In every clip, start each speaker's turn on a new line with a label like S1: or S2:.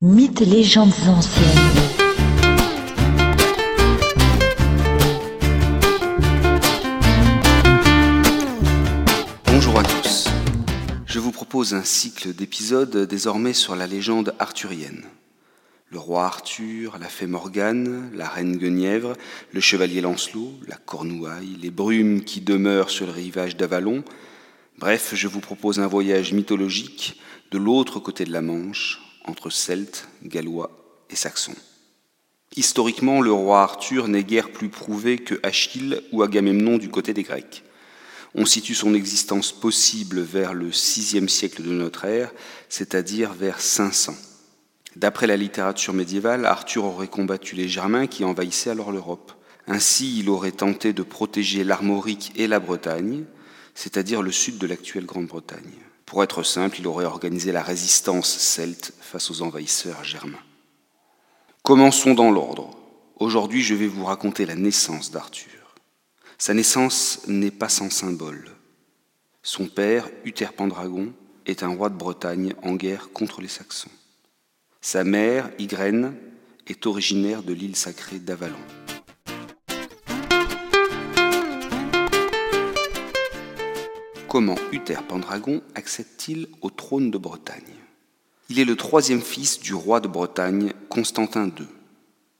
S1: Mythes et légendes anciennes.
S2: Bonjour à tous. Je vous propose un cycle d'épisodes désormais sur la légende arthurienne. Le roi Arthur, la fée Morgane, la reine Guenièvre, le chevalier Lancelot, la Cornouaille, les brumes qui demeurent sur le rivage d'Avalon. Bref, je vous propose un voyage mythologique de l'autre côté de la Manche, entre Celtes, Gallois et Saxons. Historiquement, le roi Arthur n'est guère plus prouvé que Achille ou Agamemnon du côté des Grecs. On situe son existence possible vers le VIe siècle de notre ère, c'est-à-dire vers 500. D'après la littérature médiévale, Arthur aurait combattu les Germains qui envahissaient alors l'Europe. Ainsi, il aurait tenté de protéger l'Armorique et la Bretagne, c'est-à-dire le sud de l'actuelle Grande-Bretagne. Pour être simple, il aurait organisé la résistance celte face aux envahisseurs germains. Commençons dans l'ordre. Aujourd'hui, je vais vous raconter la naissance d'Arthur. Sa naissance n'est pas sans symbole. Son père, Uther Pendragon, est un roi de Bretagne en guerre contre les Saxons. Sa mère, Ygraine, est originaire de l'île sacrée d'Avalon. Comment Uther Pendragon accède-t-il au trône de Bretagne? Il est le troisième fils du roi de Bretagne, Constantin II.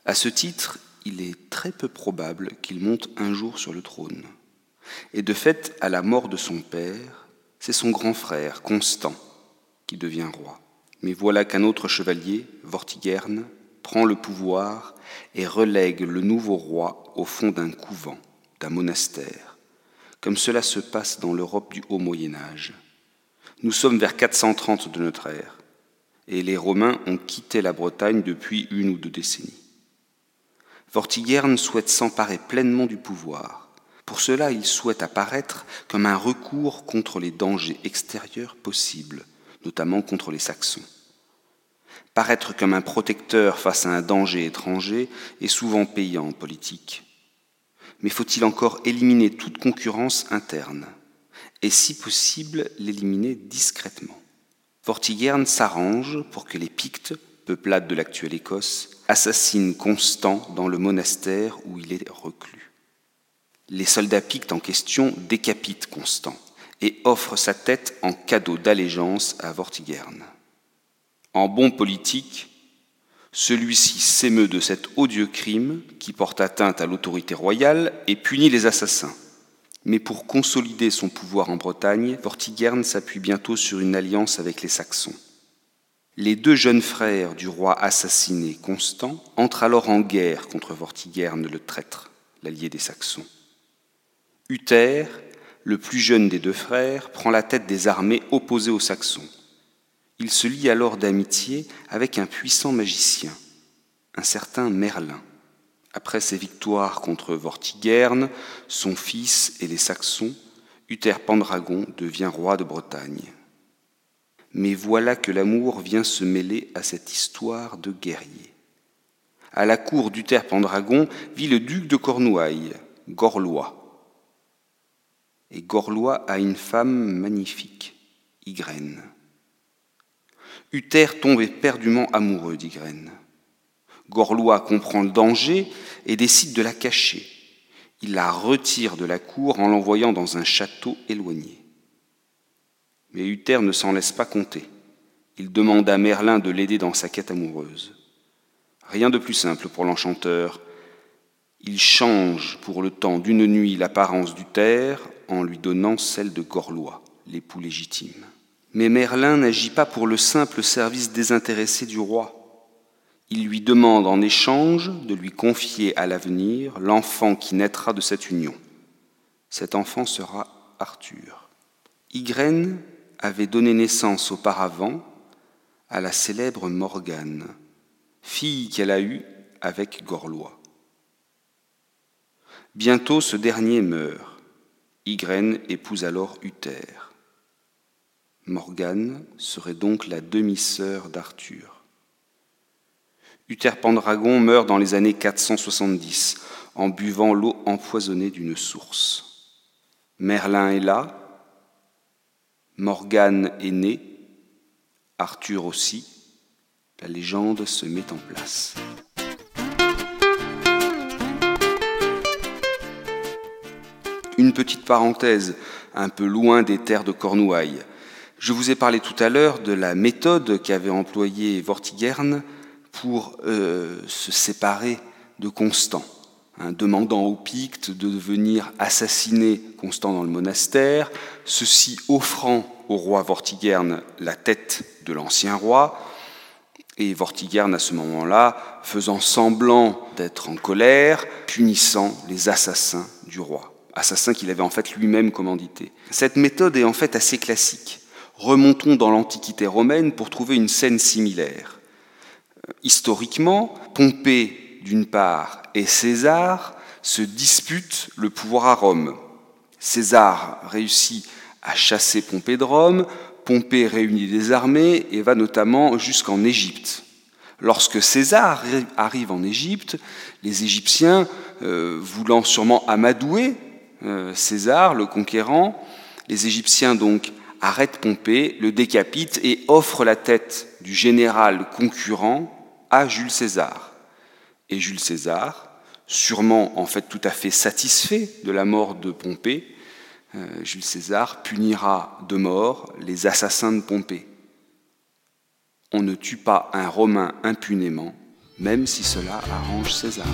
S2: À ce titre, il est très peu probable qu'il monte un jour sur le trône. Et de fait, à la mort de son père, c'est son grand frère, Constant, qui devient roi. Mais voilà qu'un autre chevalier, Vortigern, prend le pouvoir et relègue le nouveau roi au fond d'un couvent, d'un monastère, comme cela se passe dans l'Europe du Haut Moyen Âge. Nous sommes vers 430 de notre ère, et les Romains ont quitté la Bretagne depuis une ou deux décennies. Vortigern souhaite s'emparer pleinement du pouvoir. Pour cela, il souhaite apparaître comme un recours contre les dangers extérieurs possibles, notamment contre les Saxons. Paraître comme un protecteur face à un danger étranger est souvent payant en politique. Mais faut-il encore éliminer toute concurrence interne et, si possible, l'éliminer discrètement? Vortigern s'arrange pour que les Pictes, peuplade de l'actuelle Écosse, assassinent Constant dans le monastère où il est reclus. Les soldats pictes en question décapitent Constant et offrent sa tête en cadeau d'allégeance à Vortigern. En bon politique, celui-ci s'émeut de cet odieux crime qui porte atteinte à l'autorité royale et punit les assassins. Mais pour consolider son pouvoir en Bretagne, Vortigern s'appuie bientôt sur une alliance avec les Saxons. Les deux jeunes frères du roi assassiné Constant entrent alors en guerre contre Vortigern le traître, l'allié des Saxons. Uther, le plus jeune des deux frères, prend la tête des armées opposées aux Saxons. Il se lie alors d'amitié avec un puissant magicien, un certain Merlin. Après ses victoires contre Vortigern, son fils et les Saxons, Uther Pendragon devient roi de Bretagne. Mais voilà que l'amour vient se mêler à cette histoire de guerrier. À la cour d'Uther Pendragon vit le duc de Cornouailles, Gorlois. Et Gorlois a une femme magnifique, Ygraine. Uther tombe éperdument amoureux d'Ygraine. Gorlois comprend le danger et décide de la cacher. Il la retire de la cour en l'envoyant dans un château éloigné. Mais Uther ne s'en laisse pas compter. Il demande à Merlin de l'aider dans sa quête amoureuse. Rien de plus simple pour l'enchanteur. Il change pour le temps d'une nuit l'apparence d'Uther en lui donnant celle de Gorlois, l'époux légitime. Mais Merlin n'agit pas pour le simple service désintéressé du roi. Il lui demande en échange de lui confier à l'avenir l'enfant qui naîtra de cette union. Cet enfant sera Arthur. Ygraine avait donné naissance auparavant à la célèbre Morgane, fille qu'elle a eue avec Gorlois. Bientôt ce dernier meurt. Ygraine épouse alors Uther. Morgane serait donc la demi-sœur d'Arthur. Uther Pendragon meurt dans les années 470 en buvant l'eau empoisonnée d'une source. Merlin est là, Morgane est née, Arthur aussi, La légende se met en place. Une petite parenthèse, un peu loin des terres de Cornouailles. Je vous ai parlé tout à l'heure de la méthode qu'avait employée Vortigern pour euh, se séparer de Constant, hein, demandant aux Pictes de venir assassiner Constant dans le monastère, ceci offrant au roi Vortigern la tête de l'ancien roi, et Vortigern à ce moment-là faisant semblant d'être en colère, punissant les assassins du roi, assassins qu'il avait en fait lui-même commandité. Cette méthode est en fait assez classique. Remontons dans l'Antiquité romaine pour trouver une scène similaire. Historiquement, Pompée, d'une part, et César se disputent le pouvoir à Rome. César réussit à chasser Pompée de Rome, Pompée réunit des armées et va notamment jusqu'en Égypte. Lorsque César arrive en Égypte, les Égyptiens, euh, voulant sûrement amadouer euh, César, le conquérant, les Égyptiens donc arrête Pompée, le décapite et offre la tête du général concurrent à Jules César. Et Jules César, sûrement en fait tout à fait satisfait de la mort de Pompée, euh, Jules César punira de mort les assassins de Pompée. On ne tue pas un Romain impunément, même si cela arrange César.